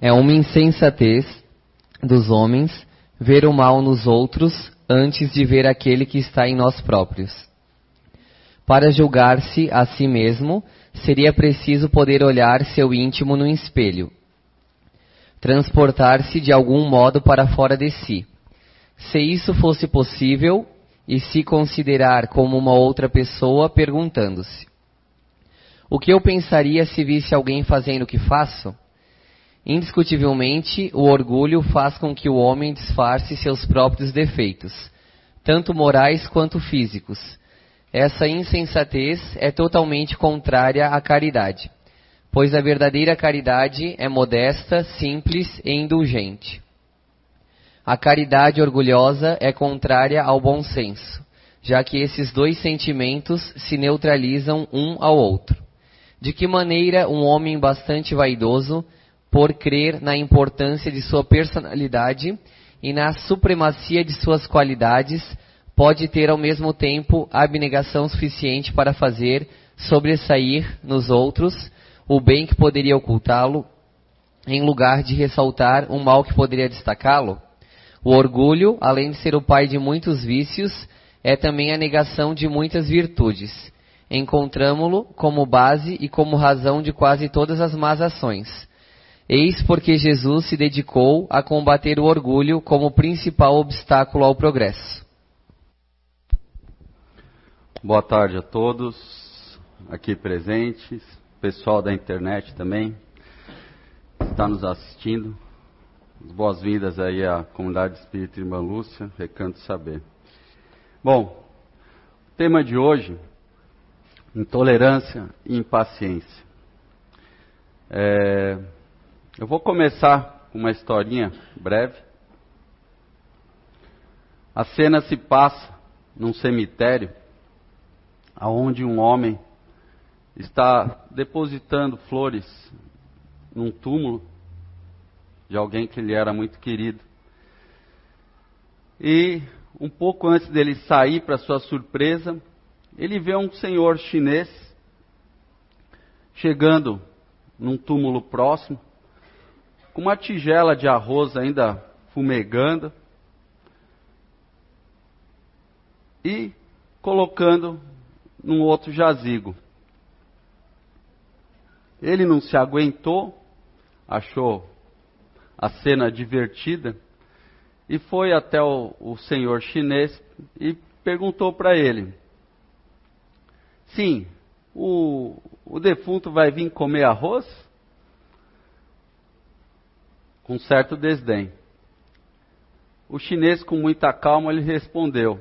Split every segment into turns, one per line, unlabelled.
É uma insensatez dos homens ver o mal nos outros antes de ver aquele que está em nós próprios. Para julgar-se a si mesmo, seria preciso poder olhar seu íntimo no espelho, transportar-se de algum modo para fora de si. Se isso fosse possível, e se considerar como uma outra pessoa, perguntando-se: O que eu pensaria se visse alguém fazendo o que faço? Indiscutivelmente, o orgulho faz com que o homem disfarce seus próprios defeitos, tanto morais quanto físicos. Essa insensatez é totalmente contrária à caridade, pois a verdadeira caridade é modesta, simples e indulgente. A caridade orgulhosa é contrária ao bom senso, já que esses dois sentimentos se neutralizam um ao outro. De que maneira um homem bastante vaidoso, por crer na importância de sua personalidade e na supremacia de suas qualidades, pode ter ao mesmo tempo abnegação suficiente para fazer sobressair nos outros o bem que poderia ocultá-lo, em lugar de ressaltar o mal que poderia destacá-lo? O orgulho, além de ser o pai de muitos vícios, é também a negação de muitas virtudes. Encontramo-lo como base e como razão de quase todas as más ações. Eis porque Jesus se dedicou a combater o orgulho como principal obstáculo ao progresso.
Boa tarde a todos aqui presentes, pessoal da internet também, que está nos assistindo. Boas-vindas aí à comunidade espírita Irmã Lúcia, Recanto Saber. Bom, o tema de hoje, intolerância e impaciência. É, eu vou começar com uma historinha breve. A cena se passa num cemitério, aonde um homem está depositando flores num túmulo de alguém que lhe era muito querido. E um pouco antes dele sair, para sua surpresa, ele vê um senhor chinês chegando num túmulo próximo, com uma tigela de arroz ainda fumegando e colocando num outro jazigo. Ele não se aguentou, achou a cena divertida e foi até o, o senhor chinês e perguntou para ele: Sim, o, o defunto vai vir comer arroz? Com certo desdém. O chinês, com muita calma, lhe respondeu: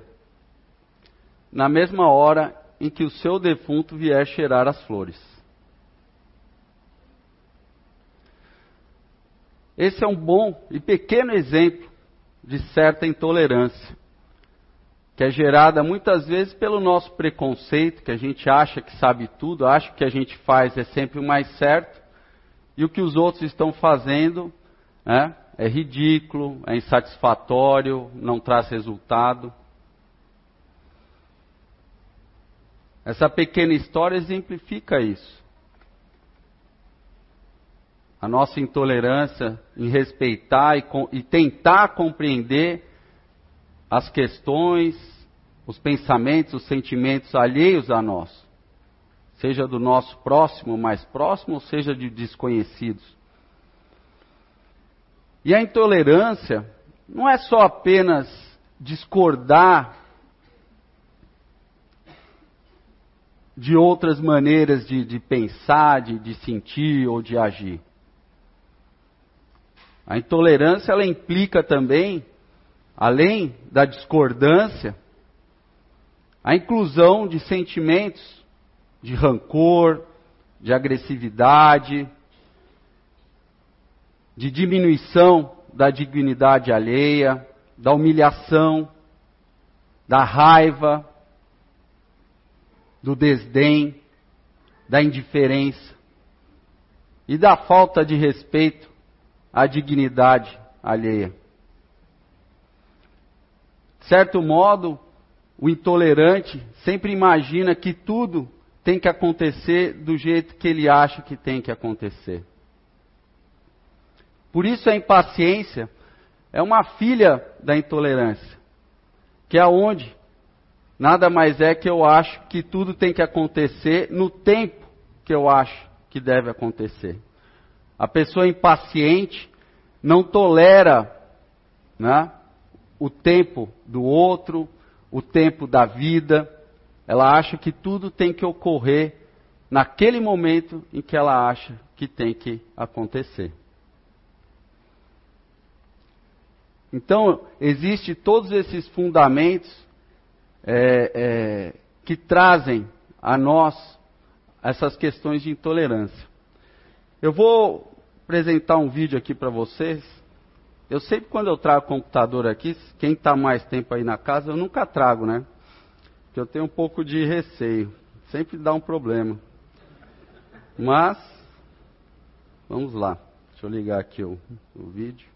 Na mesma hora em que o seu defunto vier cheirar as flores. Esse é um bom e pequeno exemplo de certa intolerância, que é gerada muitas vezes pelo nosso preconceito, que a gente acha que sabe tudo, acha que o que a gente faz é sempre o mais certo, e o que os outros estão fazendo né, é ridículo, é insatisfatório, não traz resultado. Essa pequena história exemplifica isso a nossa intolerância em respeitar e, e, tentar compreender as questões, os pensamentos, os sentimentos alheios a nós, seja do nosso próximo mais próximo, ou seja de desconhecidos. E a intolerância não é só apenas discordar de outras maneiras de, de pensar, de, de sentir ou de agir. A intolerância ela implica também, além da discordância, a inclusão de sentimentos de rancor, de agressividade, de diminuição da dignidade alheia, da humilhação, da raiva, do desdém, da indiferença e da falta de respeito a dignidade alheia. De certo modo, o intolerante sempre imagina que tudo tem que acontecer do jeito que ele acha que tem que acontecer. Por isso a impaciência é uma filha da intolerância, que é onde nada mais é que eu acho que tudo tem que acontecer no tempo que eu acho que deve acontecer. A pessoa impaciente não tolera né, o tempo do outro, o tempo da vida. Ela acha que tudo tem que ocorrer naquele momento em que ela acha que tem que acontecer. Então, existe todos esses fundamentos é, é, que trazem a nós essas questões de intolerância. Eu vou apresentar um vídeo aqui para vocês. Eu sempre quando eu trago computador aqui, quem está mais tempo aí na casa, eu nunca trago, né? Porque eu tenho um pouco de receio. Sempre dá um problema. Mas, vamos lá. Deixa eu ligar aqui o, o vídeo.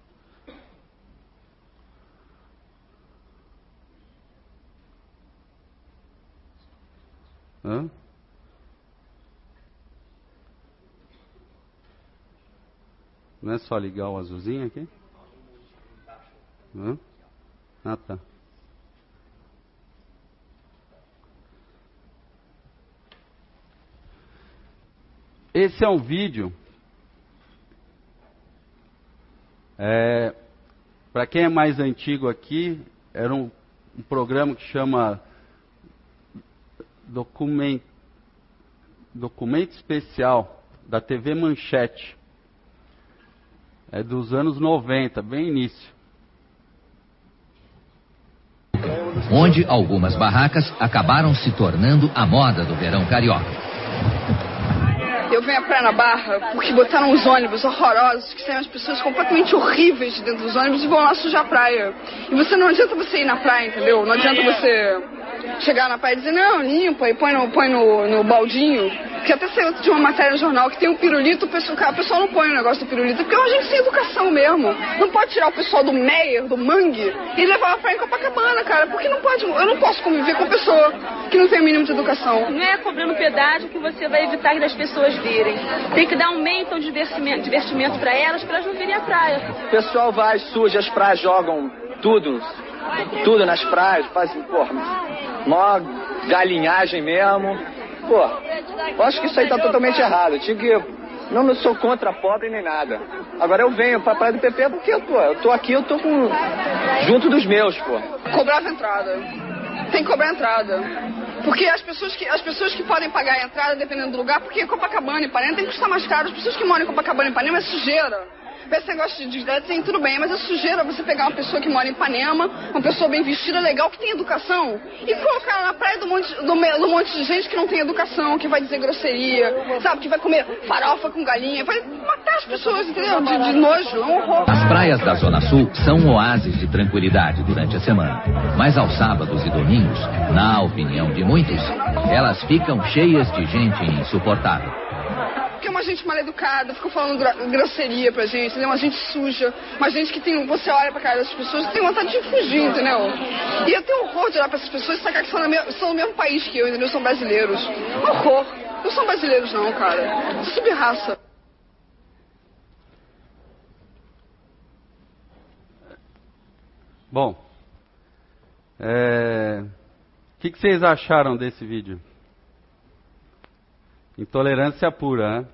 Hã? Não é só ligar o azulzinho aqui? Hã? Ah, tá. Esse é um vídeo. É, Para quem é mais antigo aqui, era um, um programa que chama documento, documento especial da TV Manchete. É dos anos 90, bem início.
Onde algumas barracas acabaram se tornando a moda do verão carioca.
Eu venho à praia na Barra porque botaram uns ônibus horrorosos que saem as pessoas completamente horríveis de dentro dos ônibus e vão lá sujar a praia. E você não adianta você ir na praia, entendeu? Não adianta você chegar na praia e dizer, não, limpa e põe no, põe no, no baldinho. Que até saiu de uma matéria no jornal que tem um pirulito, o pessoal, o pessoal não põe o negócio do pirulito, porque é uma gente sem educação mesmo. Não pode tirar o pessoal do Meyer, do Mangue, e levar a praia em Copacabana, cara. Porque não pode, eu não posso conviver com pessoa que não tem o mínimo de educação.
Não é cobrando pedágio que você vai evitar das pessoas virem. Tem que dar um meio então de divertimento, divertimento para elas, para elas não virem à praia.
O pessoal vai, suja as praias, jogam tudo, tudo nas praias, fazem, porra, mó galinhagem mesmo. Pô, eu acho que isso aí tá totalmente errado. Eu tinha que. Não, não sou contra pobre nem nada. Agora eu venho pra praia do PP porque, pô, eu tô aqui, eu tô com. junto dos meus, pô.
Cobrava entrada. Tem que cobrar entrada. Porque as pessoas, que, as pessoas que podem pagar a entrada, dependendo do lugar, porque Copacabana e Ipanema tem que custar mais caro. As pessoas que moram em Copacabana e Ipanema é sujeira. Esse negócio de sim, tudo bem, mas é sujeira você pegar uma pessoa que mora em Ipanema, uma pessoa bem vestida, legal, que tem educação, e colocar na praia do monte, do, do monte de gente que não tem educação, que vai dizer grosseria, sabe, que vai comer farofa com galinha, vai matar as pessoas, entendeu? De, de nojo, é um horror.
As praias da Zona Sul são oásis de tranquilidade durante a semana. Mas aos sábados e domingos, na opinião de muitos, elas ficam cheias de gente insuportável
gente mal educada, fica falando gro grosseria pra gente, entendeu? Uma gente suja, uma gente que tem. Você olha pra cara dessas pessoas tem vontade de fugir, entendeu? E eu tenho horror de olhar pra essas pessoas e sacar que são, me são do mesmo país que eu, entendeu? São brasileiros. Horror. Não são brasileiros, não, cara. Subraça.
Bom, é... o que, que vocês acharam desse vídeo? Intolerância pura, né?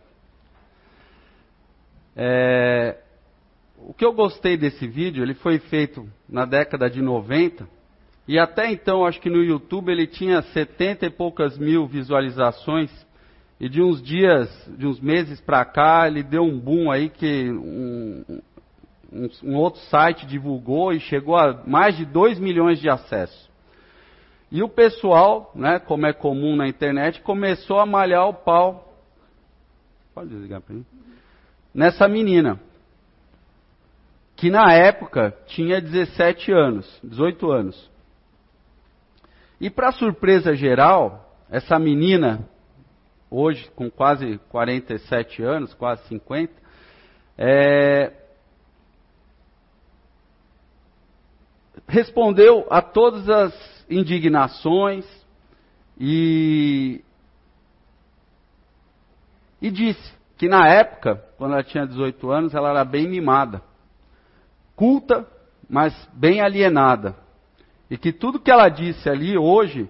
É, o que eu gostei desse vídeo, ele foi feito na década de 90, e até então, acho que no YouTube ele tinha 70 e poucas mil visualizações, e de uns dias, de uns meses para cá, ele deu um boom aí que um, um, um outro site divulgou e chegou a mais de 2 milhões de acessos. E o pessoal, né, como é comum na internet, começou a malhar o pau. Pode desligar para mim. Nessa menina. Que na época tinha 17 anos, 18 anos. E para surpresa geral, essa menina, hoje com quase 47 anos, quase 50, é, respondeu a todas as indignações e, e disse que na época, quando ela tinha 18 anos, ela era bem mimada. Culta, mas bem alienada. E que tudo que ela disse ali hoje,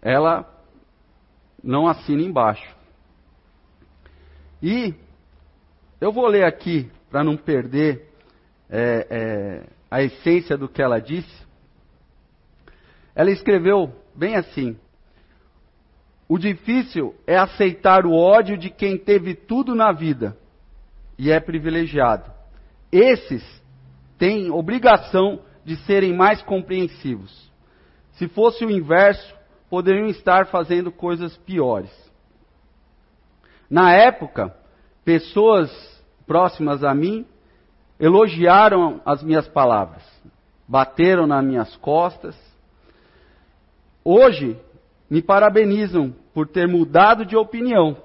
ela não assina embaixo. E eu vou ler aqui, para não perder é, é, a essência do que ela disse. Ela escreveu bem assim: O difícil é aceitar o ódio de quem teve tudo na vida e é privilegiado. Esses têm obrigação de serem mais compreensivos. Se fosse o inverso, poderiam estar fazendo coisas piores. Na época, pessoas próximas a mim elogiaram as minhas palavras, bateram nas minhas costas. Hoje, me parabenizam por ter mudado de opinião.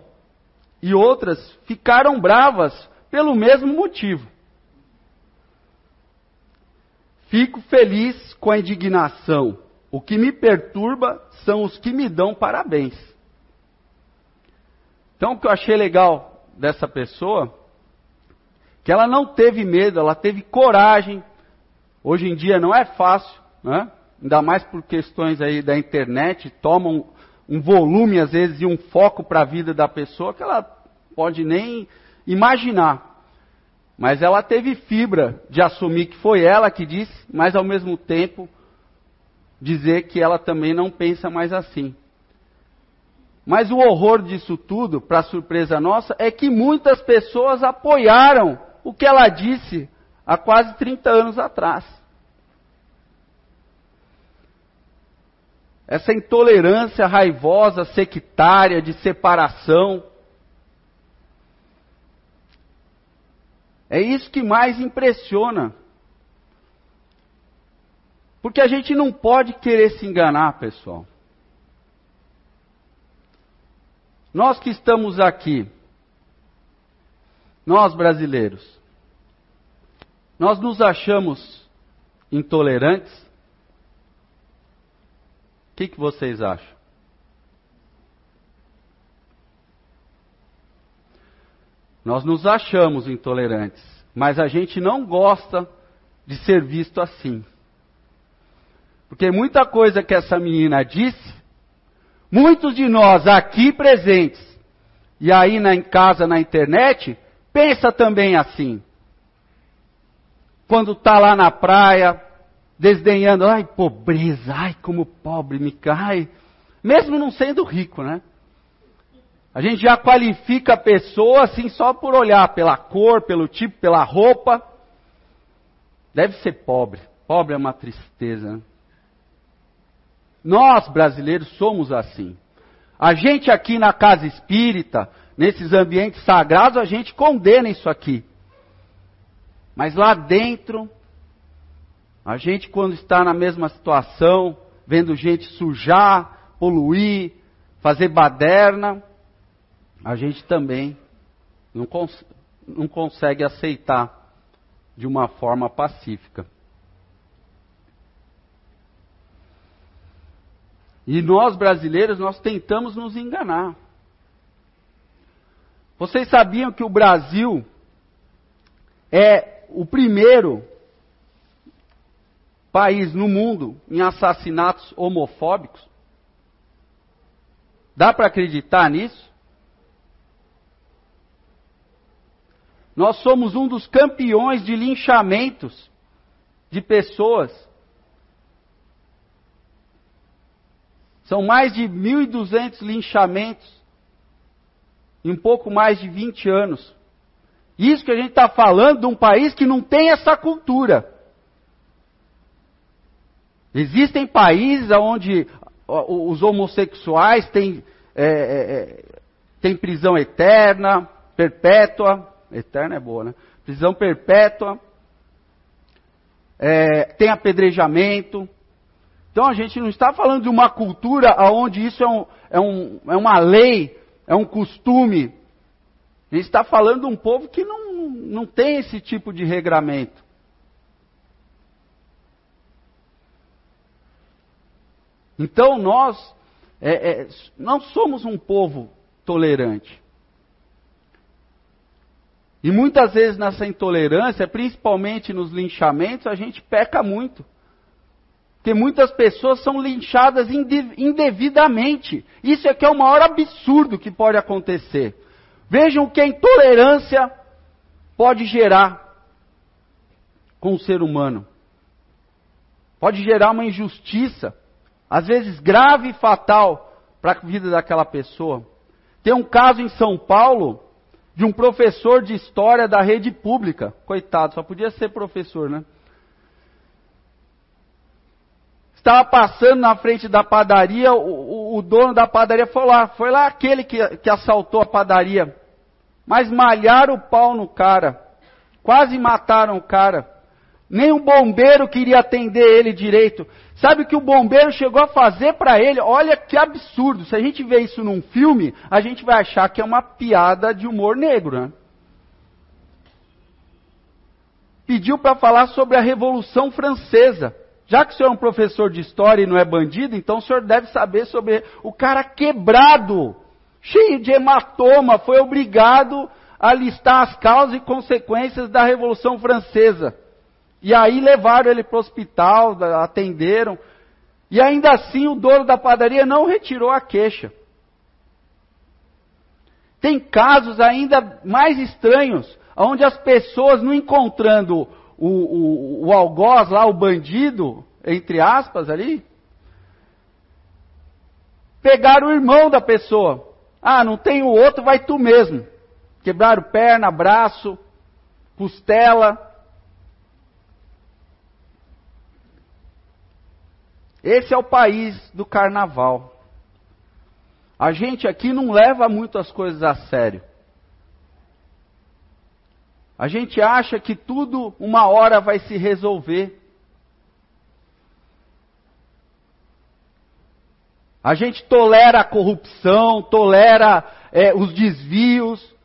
E outras ficaram bravas pelo mesmo motivo. Fico feliz com a indignação. O que me perturba são os que me dão parabéns. Então, o que eu achei legal dessa pessoa, que ela não teve medo, ela teve coragem. Hoje em dia não é fácil, né? Ainda mais por questões aí da internet, tomam um volume às vezes e um foco para a vida da pessoa que ela pode nem imaginar. Mas ela teve fibra de assumir que foi ela que disse, mas ao mesmo tempo dizer que ela também não pensa mais assim. Mas o horror disso tudo, para surpresa nossa, é que muitas pessoas apoiaram o que ela disse há quase 30 anos atrás. Essa intolerância raivosa, sectária, de separação, É isso que mais impressiona. Porque a gente não pode querer se enganar, pessoal. Nós que estamos aqui, nós brasileiros, nós nos achamos intolerantes? O que, que vocês acham? Nós nos achamos intolerantes, mas a gente não gosta de ser visto assim. Porque muita coisa que essa menina disse, muitos de nós aqui presentes e aí na, em casa na internet, pensa também assim. Quando está lá na praia, desdenhando, ai pobreza, ai como pobre me cai, mesmo não sendo rico, né? A gente já qualifica a pessoa assim só por olhar pela cor, pelo tipo, pela roupa. Deve ser pobre. Pobre é uma tristeza. Né? Nós brasileiros somos assim. A gente aqui na casa espírita, nesses ambientes sagrados, a gente condena isso aqui. Mas lá dentro, a gente quando está na mesma situação, vendo gente sujar, poluir, fazer baderna, a gente também não, cons não consegue aceitar de uma forma pacífica. E nós brasileiros, nós tentamos nos enganar. Vocês sabiam que o Brasil é o primeiro país no mundo em assassinatos homofóbicos? Dá para acreditar nisso? Nós somos um dos campeões de linchamentos de pessoas. São mais de 1.200 linchamentos em um pouco mais de 20 anos. Isso que a gente está falando de um país que não tem essa cultura. Existem países onde os homossexuais têm, é, é, é, têm prisão eterna, perpétua, Eterna é boa, né? Prisão perpétua. É, tem apedrejamento. Então a gente não está falando de uma cultura onde isso é, um, é, um, é uma lei, é um costume. A gente está falando de um povo que não, não tem esse tipo de regramento. Então nós é, é, não somos um povo tolerante. E muitas vezes nessa intolerância, principalmente nos linchamentos, a gente peca muito. Porque muitas pessoas são linchadas indevidamente. Isso é que é o maior absurdo que pode acontecer. Vejam o que a intolerância pode gerar com o ser humano. Pode gerar uma injustiça, às vezes grave e fatal, para a vida daquela pessoa. Tem um caso em São Paulo de um professor de história da rede pública. Coitado, só podia ser professor, né? Estava passando na frente da padaria, o, o, o dono da padaria foi lá, foi lá aquele que, que assaltou a padaria. Mas malharam o pau no cara. Quase mataram o cara. Nem o bombeiro queria atender ele direito. Sabe o que o bombeiro chegou a fazer para ele? Olha que absurdo. Se a gente vê isso num filme, a gente vai achar que é uma piada de humor negro, né? Pediu para falar sobre a Revolução Francesa. Já que o senhor é um professor de história e não é bandido, então o senhor deve saber sobre o cara quebrado, cheio de hematoma, foi obrigado a listar as causas e consequências da Revolução Francesa. E aí levaram ele para o hospital, atenderam. E ainda assim o dono da padaria não retirou a queixa. Tem casos ainda mais estranhos, onde as pessoas, não encontrando o, o, o algoz lá, o bandido, entre aspas ali, pegaram o irmão da pessoa. Ah, não tem o outro, vai tu mesmo. Quebraram perna, braço, costela. Esse é o país do carnaval. A gente aqui não leva muito as coisas a sério. A gente acha que tudo uma hora vai se resolver. A gente tolera a corrupção, tolera é, os desvios,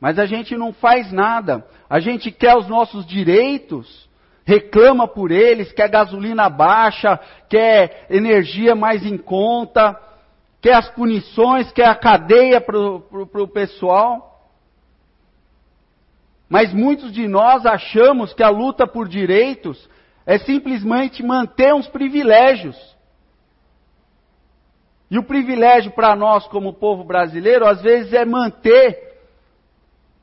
mas a gente não faz nada. A gente quer os nossos direitos, reclama por eles, quer gasolina baixa, quer energia mais em conta, quer as punições, quer a cadeia para o pessoal. Mas muitos de nós achamos que a luta por direitos é simplesmente manter uns privilégios. E o privilégio para nós, como povo brasileiro, às vezes é manter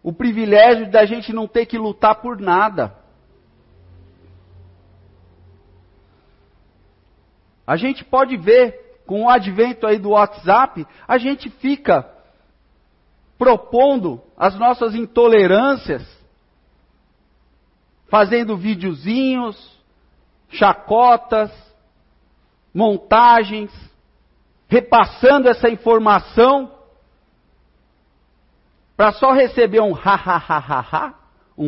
o privilégio da gente não ter que lutar por nada. A gente pode ver, com o advento aí do WhatsApp, a gente fica propondo as nossas intolerâncias, fazendo videozinhos, chacotas, montagens, repassando essa informação para só receber um ha ha ha ha ha, um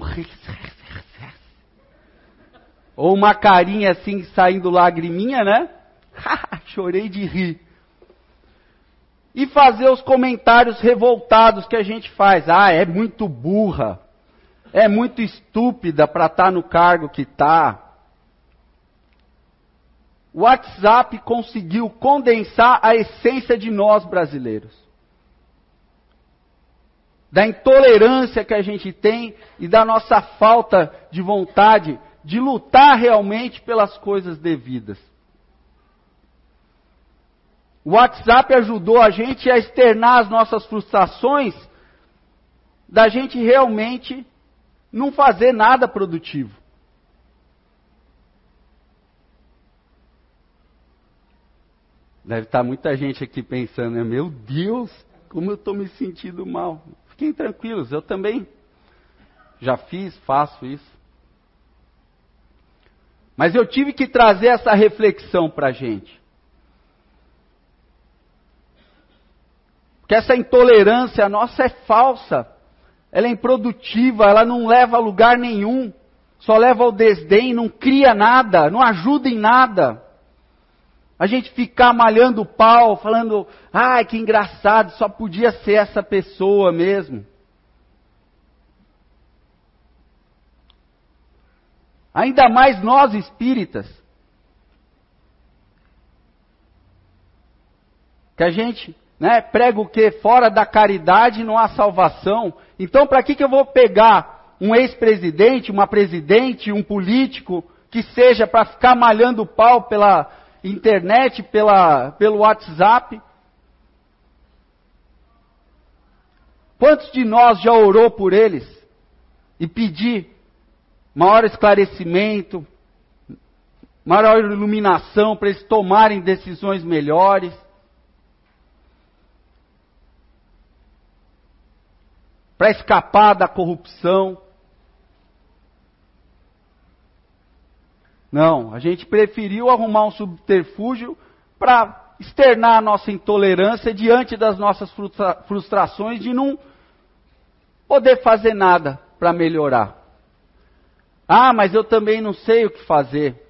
ou uma carinha assim saindo lagriminha, né? Chorei de rir e fazer os comentários revoltados que a gente faz. Ah, é muito burra, é muito estúpida para estar tá no cargo que está. O WhatsApp conseguiu condensar a essência de nós brasileiros. Da intolerância que a gente tem e da nossa falta de vontade de lutar realmente pelas coisas devidas. O WhatsApp ajudou a gente a externar as nossas frustrações da gente realmente não fazer nada produtivo. Deve estar muita gente aqui pensando, né? meu Deus, como eu estou me sentindo mal. Fiquem tranquilos, eu também já fiz, faço isso. Mas eu tive que trazer essa reflexão para a gente. Que essa intolerância nossa é falsa, ela é improdutiva, ela não leva a lugar nenhum, só leva ao desdém, não cria nada, não ajuda em nada. A gente ficar malhando o pau, falando, ai que engraçado, só podia ser essa pessoa mesmo. Ainda mais nós espíritas. Que a gente né, prega o que? Fora da caridade não há salvação. Então, para que, que eu vou pegar um ex-presidente, uma presidente, um político, que seja para ficar malhando pau pela internet, pela, pelo WhatsApp? Quantos de nós já orou por eles e pedir maior esclarecimento, maior iluminação para eles tomarem decisões melhores? Para escapar da corrupção? Não, a gente preferiu arrumar um subterfúgio para externar a nossa intolerância diante das nossas frustrações de não poder fazer nada para melhorar. Ah, mas eu também não sei o que fazer.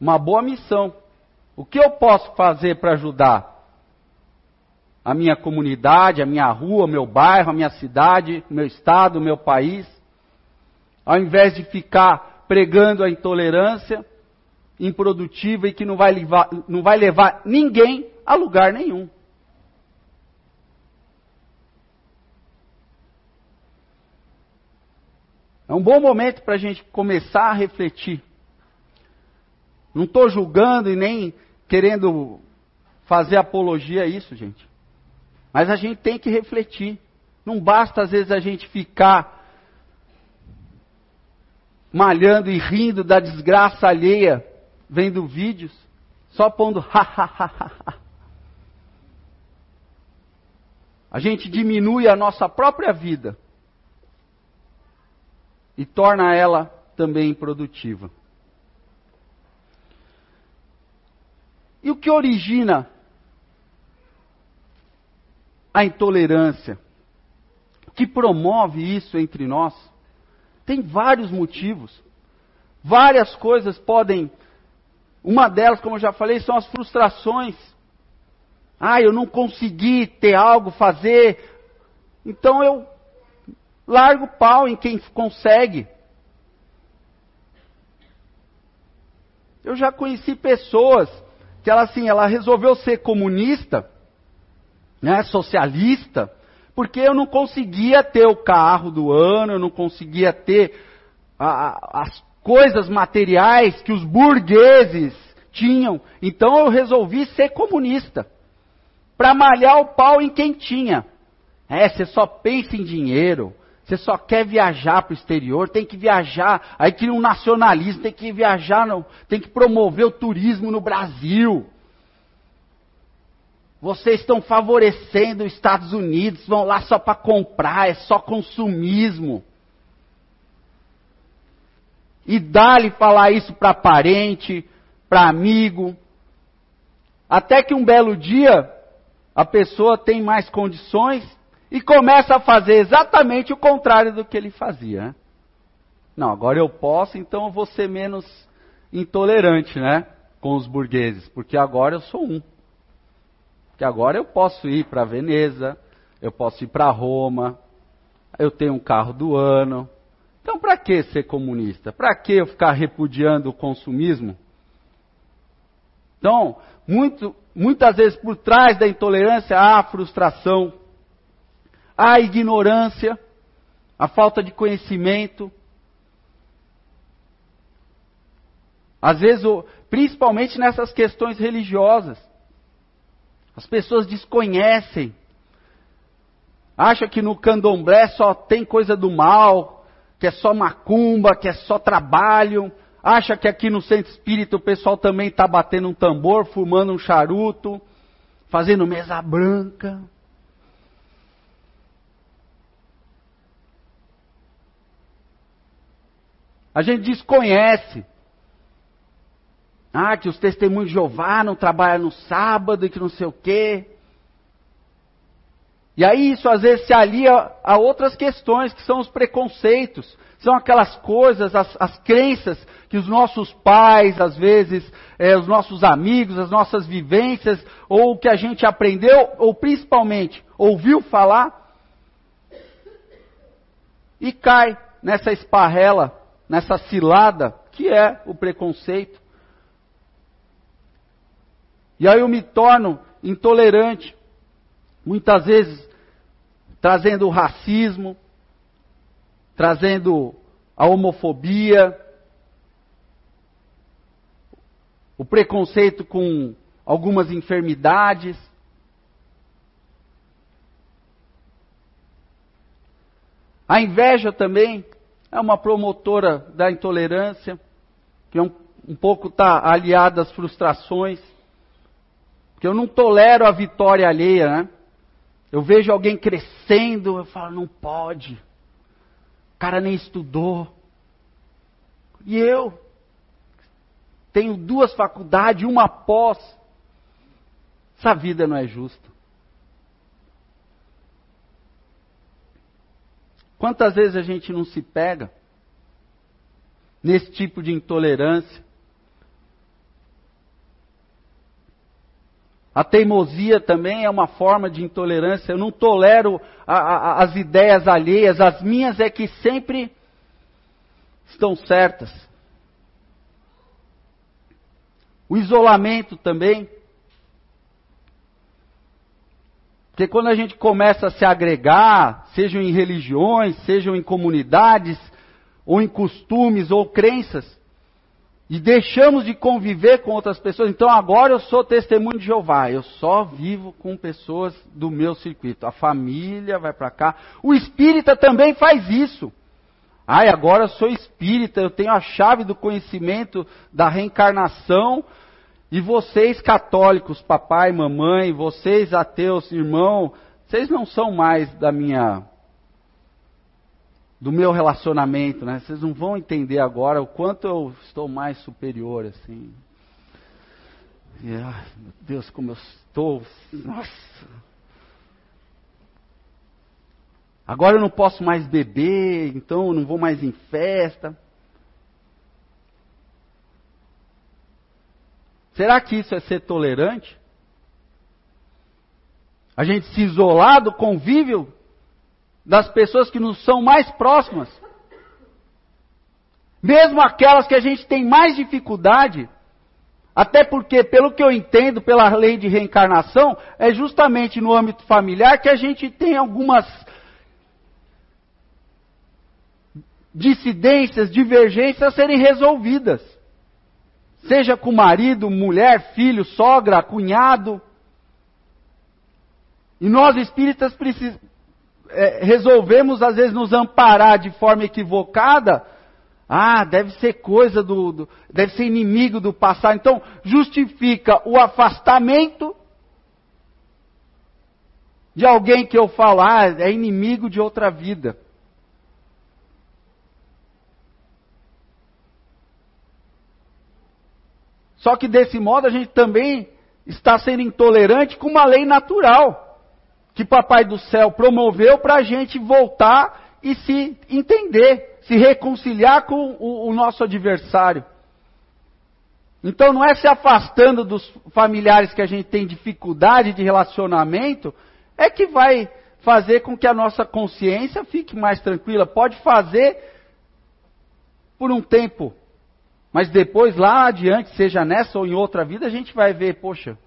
Uma boa missão. O que eu posso fazer para ajudar? A minha comunidade, a minha rua, o meu bairro, a minha cidade, o meu estado, o meu país. Ao invés de ficar pregando a intolerância, improdutiva e que não vai levar, não vai levar ninguém a lugar nenhum. É um bom momento para a gente começar a refletir. Não estou julgando e nem querendo fazer apologia a isso, gente. Mas a gente tem que refletir. Não basta, às vezes, a gente ficar malhando e rindo da desgraça alheia vendo vídeos, só pondo ha. A gente diminui a nossa própria vida e torna ela também improdutiva. E o que origina a intolerância? O que promove isso entre nós? Tem vários motivos. Várias coisas podem uma delas, como eu já falei, são as frustrações. Ah, eu não consegui ter algo, fazer. Então eu largo o pau em quem consegue. Eu já conheci pessoas que ela assim, ela resolveu ser comunista, né, socialista, porque eu não conseguia ter o carro do ano, eu não conseguia ter a, a, as coisas materiais que os burgueses tinham. Então eu resolvi ser comunista. Para malhar o pau em quem tinha. É, você só pensa em dinheiro. Você só quer viajar para o exterior, tem que viajar. Aí cria um nacionalismo, tem que viajar, não, tem que promover o turismo no Brasil. Vocês estão favorecendo os Estados Unidos, vão lá só para comprar, é só consumismo e dá-lhe falar isso para parente, para amigo. Até que um belo dia a pessoa tem mais condições e começa a fazer exatamente o contrário do que ele fazia. Né? Não, agora eu posso, então eu vou ser menos intolerante, né? Com os burgueses, porque agora eu sou um. Porque agora eu posso ir para Veneza, eu posso ir para Roma, eu tenho um carro do ano, então, para que ser comunista? Para que eu ficar repudiando o consumismo? Então, muito, muitas vezes por trás da intolerância há a frustração, há a ignorância, a falta de conhecimento. Às vezes, principalmente nessas questões religiosas, as pessoas desconhecem, acham que no candomblé só tem coisa do mal, que é só macumba, que é só trabalho. Acha que aqui no centro espírita o pessoal também está batendo um tambor, fumando um charuto, fazendo mesa branca. A gente desconhece. Ah, que os testemunhos de Jeová não trabalham no sábado e que não sei o quê. E aí isso às vezes se alia a outras questões, que são os preconceitos, são aquelas coisas, as, as crenças que os nossos pais, às vezes, é, os nossos amigos, as nossas vivências, ou o que a gente aprendeu, ou principalmente ouviu falar, e cai nessa esparrela, nessa cilada, que é o preconceito. E aí eu me torno intolerante. Muitas vezes trazendo o racismo, trazendo a homofobia, o preconceito com algumas enfermidades. A inveja também é uma promotora da intolerância, que é um, um pouco está aliada às frustrações. Porque eu não tolero a vitória alheia, né? Eu vejo alguém crescendo, eu falo, não pode. O cara nem estudou. E eu tenho duas faculdades, uma pós. Essa vida não é justa. Quantas vezes a gente não se pega nesse tipo de intolerância? A teimosia também é uma forma de intolerância. Eu não tolero a, a, as ideias alheias, as minhas é que sempre estão certas. O isolamento também. Porque quando a gente começa a se agregar, sejam em religiões, sejam em comunidades, ou em costumes ou crenças, e deixamos de conviver com outras pessoas, então agora eu sou testemunho de Jeová, eu só vivo com pessoas do meu circuito. A família vai para cá. O espírita também faz isso. Ai, agora eu sou espírita, eu tenho a chave do conhecimento da reencarnação. E vocês católicos, papai, mamãe, vocês ateus, irmão, vocês não são mais da minha do meu relacionamento, né? Vocês não vão entender agora o quanto eu estou mais superior, assim. E, ai, meu Deus, como eu estou. Nossa. Agora eu não posso mais beber, então eu não vou mais em festa. Será que isso é ser tolerante? A gente se isolar do convívio das pessoas que nos são mais próximas. Mesmo aquelas que a gente tem mais dificuldade, até porque, pelo que eu entendo, pela lei de reencarnação, é justamente no âmbito familiar que a gente tem algumas dissidências, divergências a serem resolvidas. Seja com marido, mulher, filho, sogra, cunhado. E nós espíritas precisamos é, resolvemos às vezes nos amparar de forma equivocada, ah, deve ser coisa do, do, deve ser inimigo do passado. Então, justifica o afastamento de alguém que eu falo, ah, é inimigo de outra vida. Só que desse modo a gente também está sendo intolerante com uma lei natural que Papai do Céu promoveu para a gente voltar e se entender, se reconciliar com o, o nosso adversário. Então não é se afastando dos familiares que a gente tem dificuldade de relacionamento, é que vai fazer com que a nossa consciência fique mais tranquila. Pode fazer por um tempo, mas depois lá adiante, seja nessa ou em outra vida, a gente vai ver, poxa,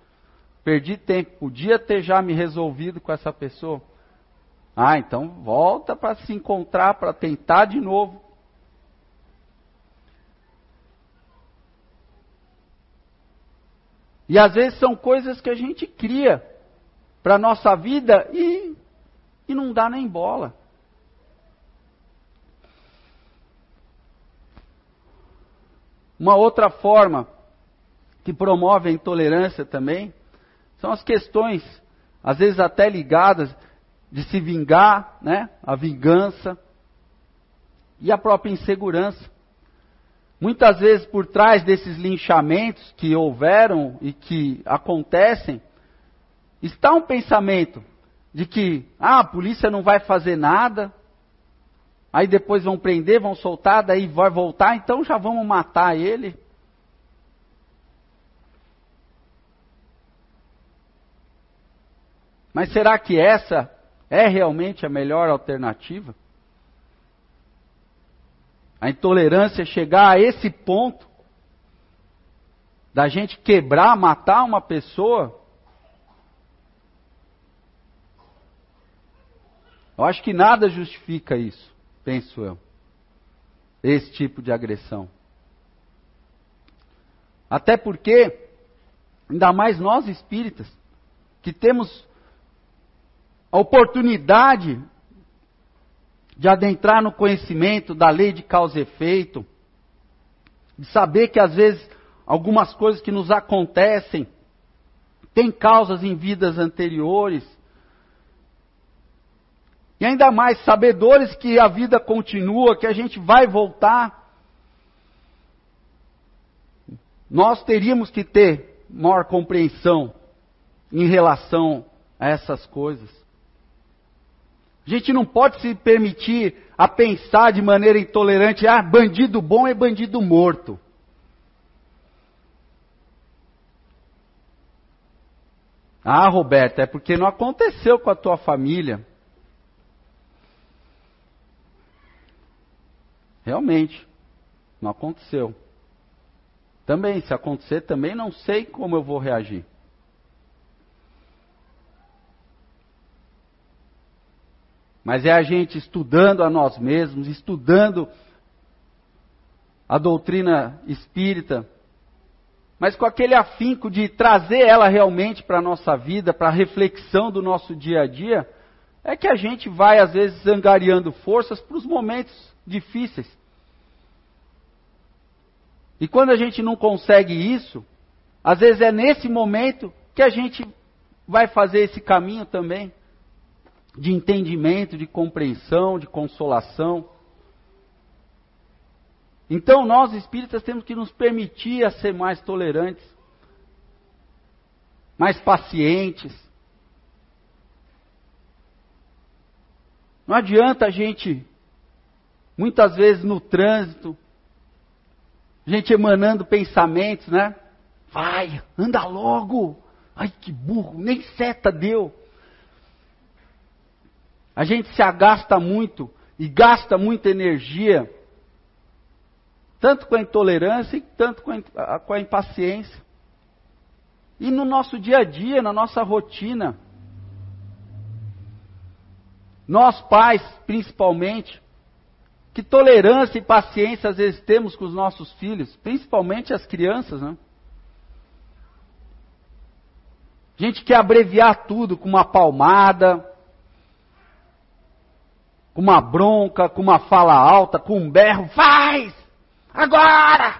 Perdi tempo, podia ter já me resolvido com essa pessoa. Ah, então volta para se encontrar, para tentar de novo. E às vezes são coisas que a gente cria para a nossa vida e, e não dá nem bola. Uma outra forma que promove a intolerância também são as questões, às vezes até ligadas, de se vingar, né? A vingança e a própria insegurança. Muitas vezes por trás desses linchamentos que houveram e que acontecem, está um pensamento de que ah, a polícia não vai fazer nada, aí depois vão prender, vão soltar, daí vai voltar, então já vamos matar ele. Mas será que essa é realmente a melhor alternativa? A intolerância é chegar a esse ponto da gente quebrar, matar uma pessoa? Eu acho que nada justifica isso, penso eu. Esse tipo de agressão. Até porque, ainda mais nós espíritas, que temos a oportunidade de adentrar no conhecimento da lei de causa e efeito, de saber que às vezes algumas coisas que nos acontecem têm causas em vidas anteriores. E ainda mais sabedores que a vida continua, que a gente vai voltar. Nós teríamos que ter maior compreensão em relação a essas coisas. A gente não pode se permitir a pensar de maneira intolerante, ah, bandido bom é bandido morto. Ah, Roberto, é porque não aconteceu com a tua família. Realmente, não aconteceu. Também, se acontecer, também não sei como eu vou reagir. Mas é a gente estudando a nós mesmos, estudando a doutrina espírita, mas com aquele afinco de trazer ela realmente para a nossa vida, para a reflexão do nosso dia a dia, é que a gente vai, às vezes, angariando forças para os momentos difíceis. E quando a gente não consegue isso, às vezes é nesse momento que a gente vai fazer esse caminho também de entendimento, de compreensão, de consolação. Então nós espíritas temos que nos permitir a ser mais tolerantes, mais pacientes. Não adianta a gente, muitas vezes no trânsito, a gente emanando pensamentos, né? Vai, anda logo. Ai, que burro, nem seta deu. A gente se agasta muito e gasta muita energia, tanto com a intolerância e tanto com a, com a impaciência. E no nosso dia a dia, na nossa rotina, nós pais, principalmente, que tolerância e paciência às vezes temos com os nossos filhos, principalmente as crianças, né? A gente quer abreviar tudo com uma palmada, com uma bronca, com uma fala alta, com um berro, faz! Agora!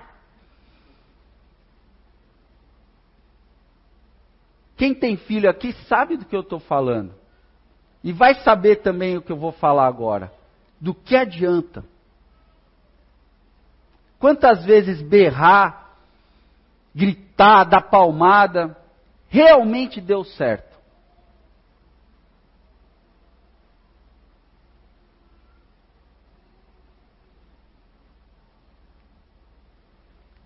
Quem tem filho aqui sabe do que eu estou falando. E vai saber também o que eu vou falar agora. Do que adianta? Quantas vezes berrar, gritar, dar palmada, realmente deu certo?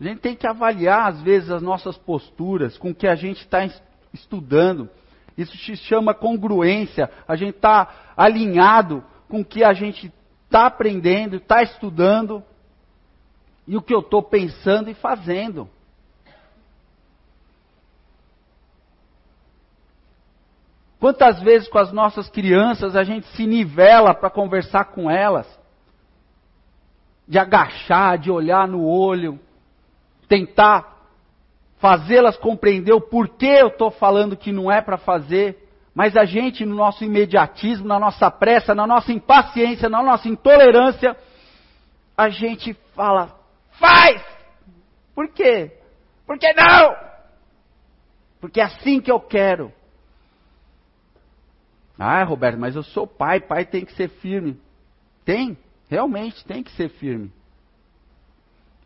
A gente tem que avaliar, às vezes, as nossas posturas com o que a gente está estudando. Isso se chama congruência. A gente está alinhado com o que a gente está aprendendo, está estudando e o que eu estou pensando e fazendo. Quantas vezes com as nossas crianças a gente se nivela para conversar com elas? De agachar, de olhar no olho, tentar fazê-las compreender o porquê eu estou falando que não é para fazer, mas a gente, no nosso imediatismo, na nossa pressa, na nossa impaciência, na nossa intolerância, a gente fala, faz! Por quê? Por que não? Porque é assim que eu quero. Ah, Roberto, mas eu sou pai, pai tem que ser firme. Tem, realmente tem que ser firme.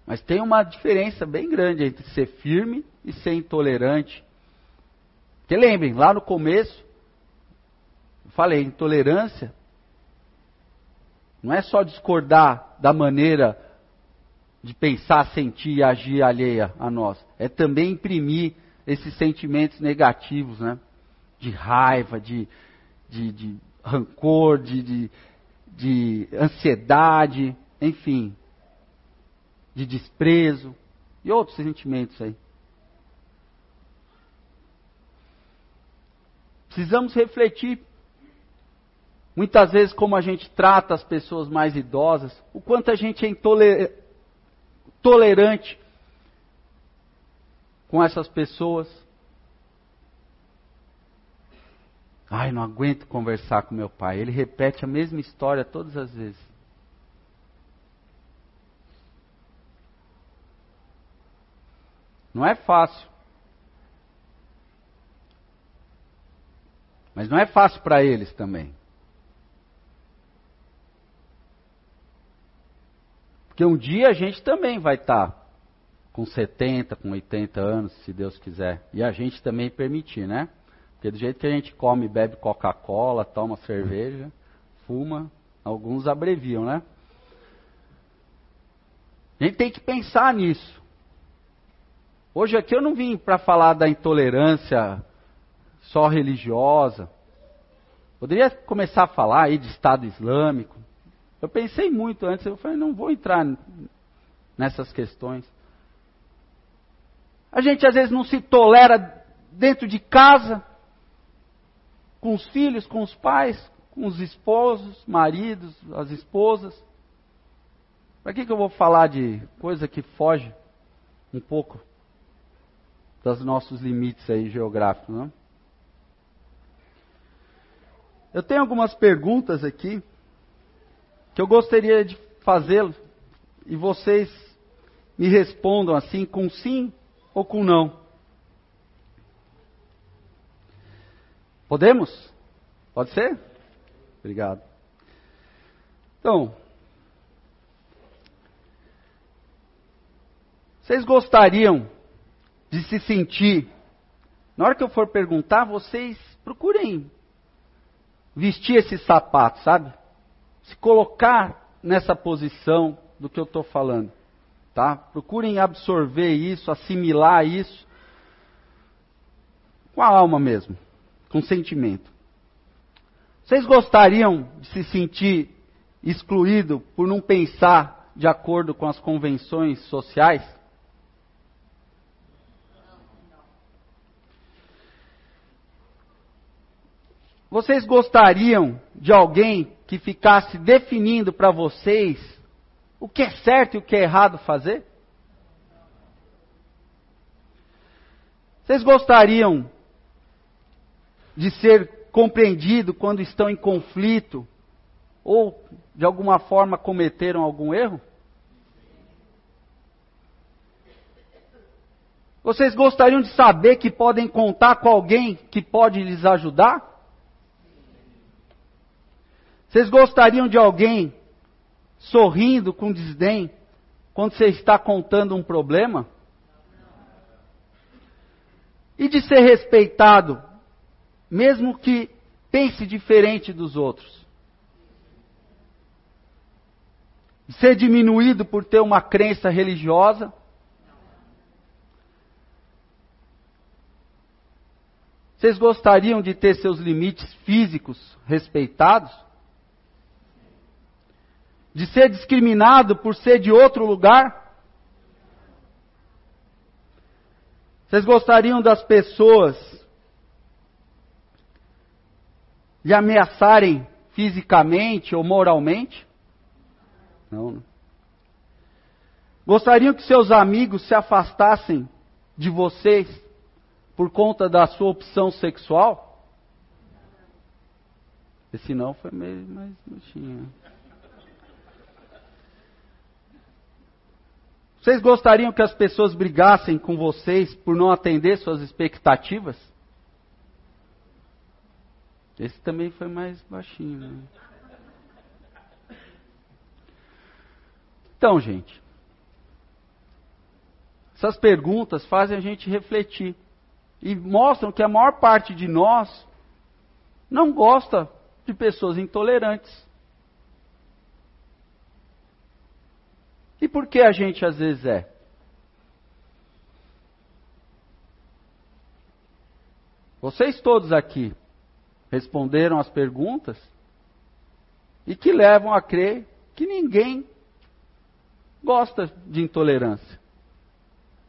Mas tem uma diferença bem grande entre ser firme e ser intolerante. Porque lembrem, lá no começo, eu falei, intolerância não é só discordar da maneira de pensar, sentir e agir alheia a nós. É também imprimir esses sentimentos negativos, né? De raiva, de, de, de rancor, de, de, de ansiedade, enfim, de desprezo e outros sentimentos aí. Precisamos refletir muitas vezes como a gente trata as pessoas mais idosas, o quanto a gente é intolerante com essas pessoas. Ai, não aguento conversar com meu pai. Ele repete a mesma história todas as vezes. Não é fácil. Mas não é fácil para eles também. Porque um dia a gente também vai estar tá com 70, com 80 anos, se Deus quiser. E a gente também permitir, né? Porque do jeito que a gente come, bebe Coca-Cola, toma cerveja, fuma, alguns abreviam, né? A gente tem que pensar nisso. Hoje aqui eu não vim para falar da intolerância só religiosa. Poderia começar a falar aí de Estado Islâmico. Eu pensei muito antes, eu falei, não vou entrar nessas questões. A gente às vezes não se tolera dentro de casa, com os filhos, com os pais, com os esposos, maridos, as esposas. Para que, que eu vou falar de coisa que foge um pouco dos nossos limites aí geográficos, não? Eu tenho algumas perguntas aqui que eu gostaria de fazê-lo e vocês me respondam assim com sim ou com não. Podemos? Pode ser? Obrigado. Então, vocês gostariam de se sentir. Na hora que eu for perguntar, vocês procurem vestir esse sapato, sabe? Se colocar nessa posição do que eu estou falando. Tá? Procurem absorver isso, assimilar isso com a alma mesmo, com sentimento. Vocês gostariam de se sentir excluído por não pensar de acordo com as convenções sociais? Vocês gostariam de alguém que ficasse definindo para vocês o que é certo e o que é errado fazer? Vocês gostariam de ser compreendido quando estão em conflito ou de alguma forma cometeram algum erro? Vocês gostariam de saber que podem contar com alguém que pode lhes ajudar? Vocês gostariam de alguém sorrindo com desdém quando você está contando um problema? E de ser respeitado, mesmo que pense diferente dos outros? De ser diminuído por ter uma crença religiosa? Vocês gostariam de ter seus limites físicos respeitados? De ser discriminado por ser de outro lugar? Vocês gostariam das pessoas lhe ameaçarem fisicamente ou moralmente? Não. não. Gostariam que seus amigos se afastassem de vocês por conta da sua opção sexual? Esse não foi meio mais baixinho. Vocês gostariam que as pessoas brigassem com vocês por não atender suas expectativas? Esse também foi mais baixinho. Né? Então, gente, essas perguntas fazem a gente refletir e mostram que a maior parte de nós não gosta de pessoas intolerantes. E por que a gente às vezes é? Vocês todos aqui responderam as perguntas e que levam a crer que ninguém gosta de intolerância.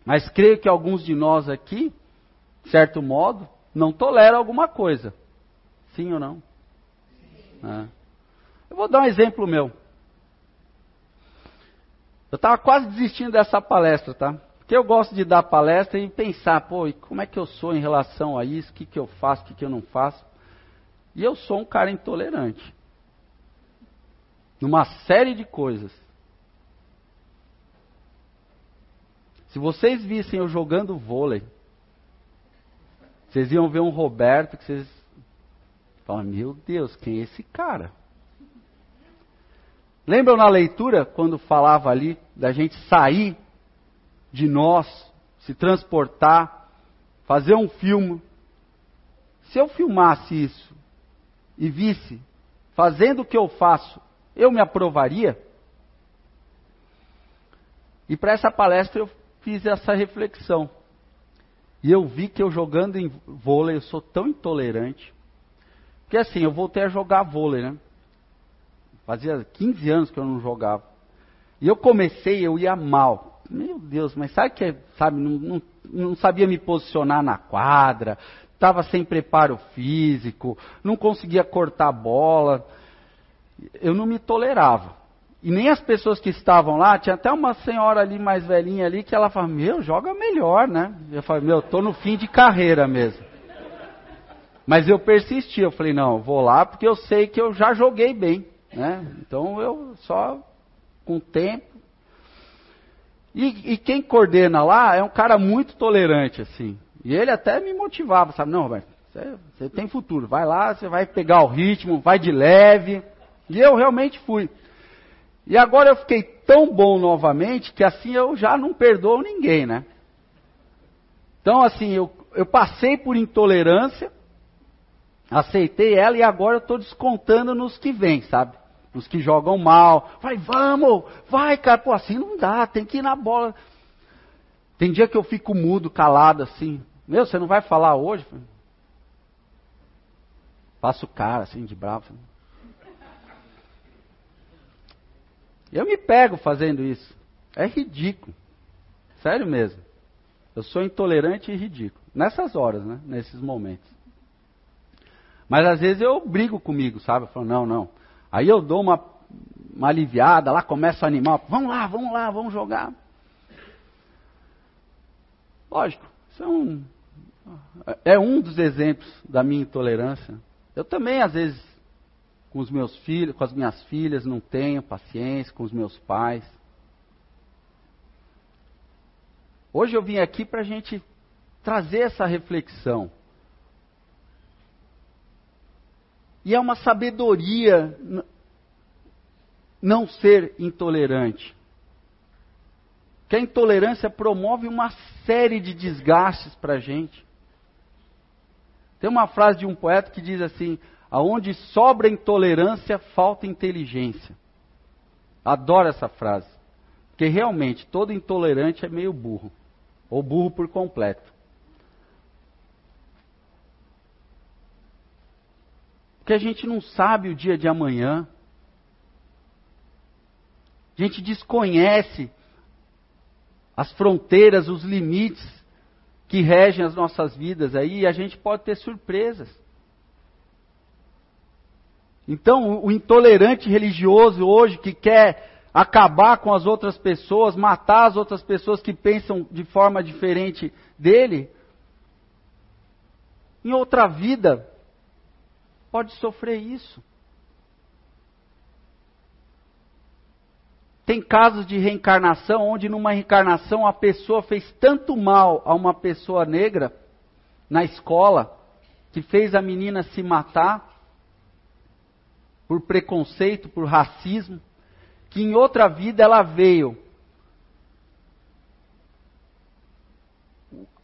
Mas creio que alguns de nós aqui, de certo modo, não toleram alguma coisa. Sim ou não? Ah. Eu vou dar um exemplo meu. Eu estava quase desistindo dessa palestra, tá? Porque eu gosto de dar palestra e pensar, pô, como é que eu sou em relação a isso? O que, que eu faço, o que, que eu não faço? E eu sou um cara intolerante. Numa série de coisas. Se vocês vissem eu jogando vôlei, vocês iam ver um Roberto que vocês falam, meu Deus, quem é esse cara? Lembram na leitura, quando falava ali da gente sair de nós, se transportar, fazer um filme? Se eu filmasse isso e visse fazendo o que eu faço, eu me aprovaria? E para essa palestra eu fiz essa reflexão. E eu vi que eu jogando em vôlei, eu sou tão intolerante. Porque assim, eu voltei a jogar vôlei, né? Fazia 15 anos que eu não jogava. E eu comecei, eu ia mal. Meu Deus, mas sabe que, sabe, não, não, não sabia me posicionar na quadra, estava sem preparo físico, não conseguia cortar a bola. Eu não me tolerava. E nem as pessoas que estavam lá, tinha até uma senhora ali mais velhinha ali que ela falava, meu, joga melhor, né? Eu falei, meu, tô no fim de carreira mesmo. Mas eu persisti, eu falei, não, vou lá porque eu sei que eu já joguei bem, né? Então eu só com tempo. E, e quem coordena lá é um cara muito tolerante, assim. E ele até me motivava, sabe? Não, Roberto, você, você tem futuro, vai lá, você vai pegar o ritmo, vai de leve. E eu realmente fui. E agora eu fiquei tão bom novamente que assim eu já não perdoo ninguém, né? Então, assim, eu, eu passei por intolerância, aceitei ela e agora eu estou descontando nos que vêm, sabe? Nos que jogam mal. Vai, vamos, vai, cara, pô, assim não dá, tem que ir na bola. Tem dia que eu fico mudo, calado, assim. Meu, você não vai falar hoje? Faço cara, assim, de bravo. Eu me pego fazendo isso. É ridículo. Sério mesmo. Eu sou intolerante e ridículo. Nessas horas, né? Nesses momentos. Mas às vezes eu brigo comigo, sabe? Eu falo, não, não. Aí eu dou uma, uma aliviada, lá começo a animar. Vamos lá, vamos lá, vamos jogar. Lógico, isso é um, é um dos exemplos da minha intolerância. Eu também, às vezes, com os meus filhos, com as minhas filhas, não tenho paciência, com os meus pais. Hoje eu vim aqui para a gente trazer essa reflexão. E é uma sabedoria não ser intolerante. Que a intolerância promove uma série de desgastes para a gente. Tem uma frase de um poeta que diz assim: Aonde sobra intolerância, falta inteligência. Adoro essa frase. Porque realmente todo intolerante é meio burro. Ou burro por completo. Porque a gente não sabe o dia de amanhã. A gente desconhece as fronteiras, os limites que regem as nossas vidas aí e a gente pode ter surpresas. Então, o intolerante religioso hoje que quer acabar com as outras pessoas, matar as outras pessoas que pensam de forma diferente dele, em outra vida, pode sofrer isso. Tem casos de reencarnação onde, numa reencarnação, a pessoa fez tanto mal a uma pessoa negra na escola, que fez a menina se matar, por preconceito, por racismo, que em outra vida ela veio.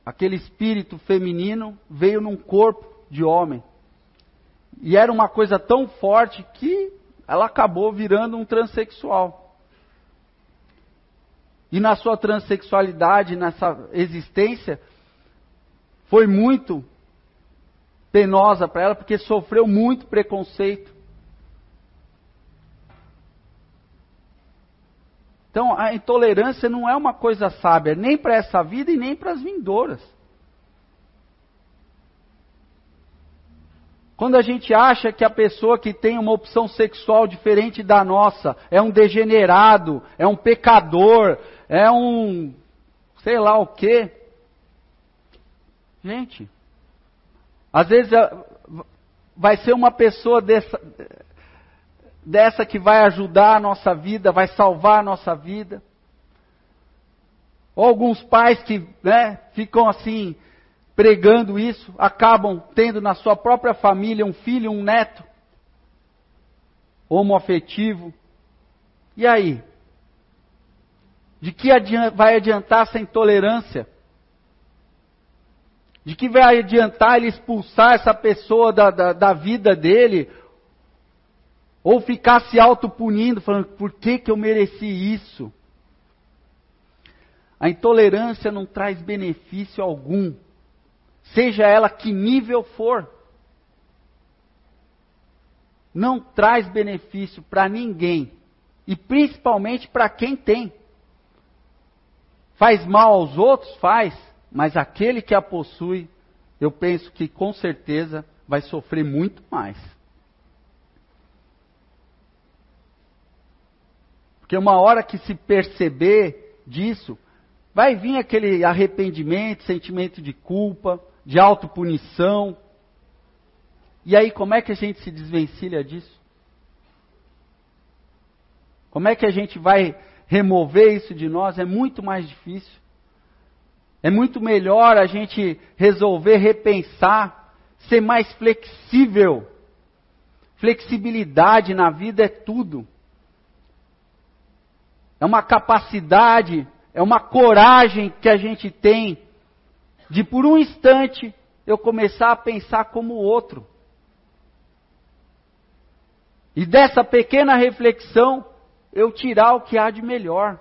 Aquele espírito feminino veio num corpo de homem. E era uma coisa tão forte que ela acabou virando um transexual. E na sua transexualidade, nessa existência, foi muito penosa para ela, porque sofreu muito preconceito. Então, a intolerância não é uma coisa sábia, nem para essa vida e nem para as vindouras. Quando a gente acha que a pessoa que tem uma opção sexual diferente da nossa é um degenerado, é um pecador, é um sei lá o quê. Gente, às vezes vai ser uma pessoa dessa, dessa que vai ajudar a nossa vida, vai salvar a nossa vida. Ou alguns pais que né, ficam assim, pregando isso, acabam tendo na sua própria família um filho, um neto homoafetivo. E aí? De que vai adiantar essa intolerância? De que vai adiantar ele expulsar essa pessoa da, da, da vida dele? Ou ficar se autopunindo, falando, por que, que eu mereci isso? A intolerância não traz benefício algum, seja ela que nível for. Não traz benefício para ninguém, e principalmente para quem tem. Faz mal aos outros? Faz mas aquele que a possui, eu penso que com certeza vai sofrer muito mais. Porque uma hora que se perceber disso, vai vir aquele arrependimento, sentimento de culpa, de autopunição. E aí, como é que a gente se desvencilha disso? Como é que a gente vai remover isso de nós? É muito mais difícil. É muito melhor a gente resolver repensar, ser mais flexível. Flexibilidade na vida é tudo. É uma capacidade, é uma coragem que a gente tem de por um instante eu começar a pensar como o outro. E dessa pequena reflexão eu tirar o que há de melhor.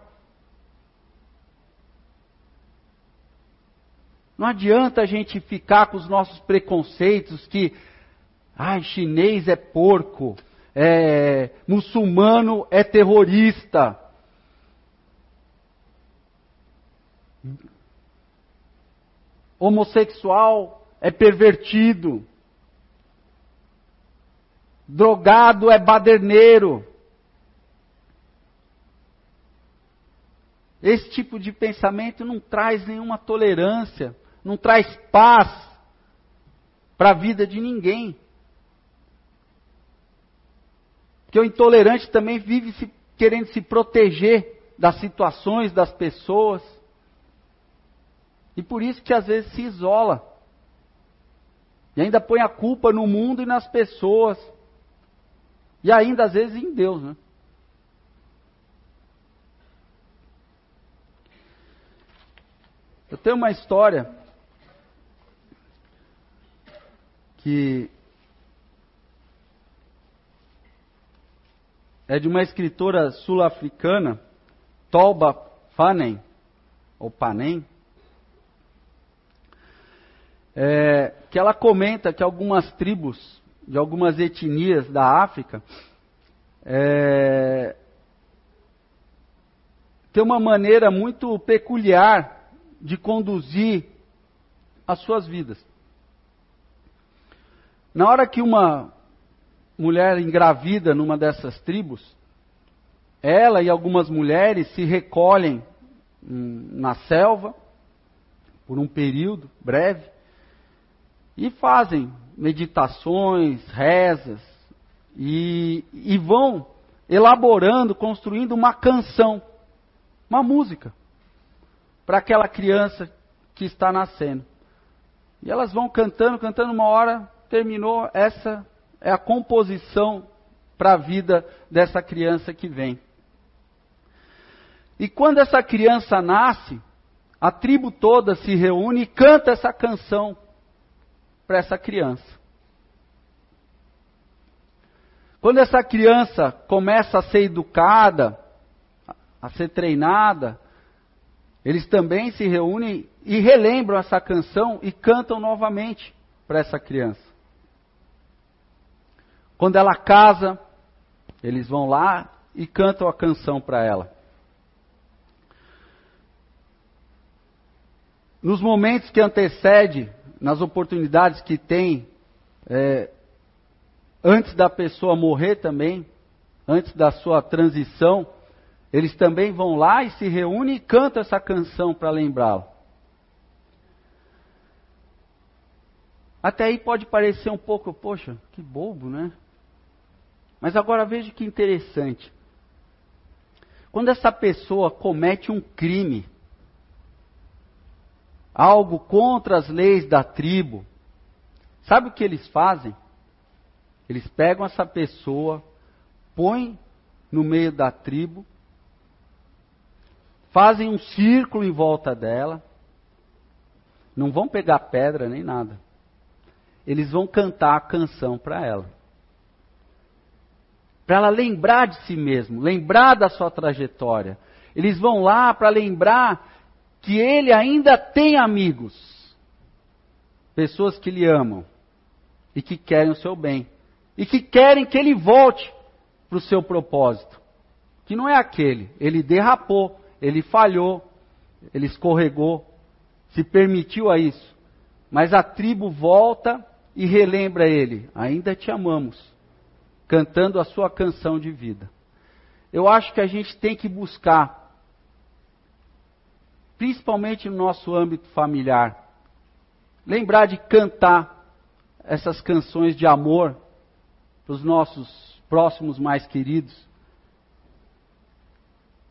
Não adianta a gente ficar com os nossos preconceitos que, ai, chinês é porco, é, muçulmano é terrorista. Homossexual é pervertido. Drogado é baderneiro. Esse tipo de pensamento não traz nenhuma tolerância não traz paz para a vida de ninguém. Porque o intolerante também vive se, querendo se proteger das situações, das pessoas. E por isso que às vezes se isola. E ainda põe a culpa no mundo e nas pessoas. E ainda às vezes em Deus, né? Eu tenho uma história que é de uma escritora sul-africana, Tolba Panem, ou Panem, é, que ela comenta que algumas tribos de algumas etnias da África é, tem uma maneira muito peculiar de conduzir as suas vidas. Na hora que uma mulher engravida numa dessas tribos, ela e algumas mulheres se recolhem na selva por um período breve e fazem meditações, rezas e, e vão elaborando, construindo uma canção, uma música para aquela criança que está nascendo. E elas vão cantando, cantando uma hora, terminou, essa é a composição para a vida dessa criança que vem. E quando essa criança nasce, a tribo toda se reúne e canta essa canção para essa criança. Quando essa criança começa a ser educada, a ser treinada, eles também se reúnem e relembram essa canção e cantam novamente para essa criança. Quando ela casa, eles vão lá e cantam a canção para ela. Nos momentos que antecede, nas oportunidades que tem é, antes da pessoa morrer também, antes da sua transição, eles também vão lá e se reúnem e cantam essa canção para lembrá-lo. Até aí pode parecer um pouco, poxa, que bobo, né? Mas agora veja que interessante. Quando essa pessoa comete um crime, algo contra as leis da tribo, sabe o que eles fazem? Eles pegam essa pessoa, põem no meio da tribo, fazem um círculo em volta dela, não vão pegar pedra nem nada eles vão cantar a canção para ela. Para ela lembrar de si mesmo, lembrar da sua trajetória. Eles vão lá para lembrar que ele ainda tem amigos, pessoas que lhe amam e que querem o seu bem e que querem que ele volte para o seu propósito, que não é aquele. Ele derrapou, ele falhou, ele escorregou, se permitiu a isso. Mas a tribo volta e relembra ele: ainda te amamos, cantando a sua canção de vida. Eu acho que a gente tem que buscar, principalmente no nosso âmbito familiar, lembrar de cantar essas canções de amor para os nossos próximos mais queridos,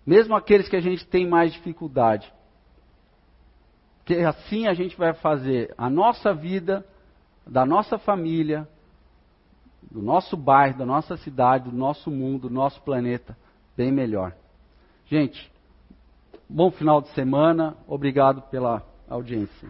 mesmo aqueles que a gente tem mais dificuldade. Que assim a gente vai fazer a nossa vida da nossa família, do nosso bairro, da nossa cidade, do nosso mundo, do nosso planeta bem melhor. Gente, bom final de semana, obrigado pela audiência.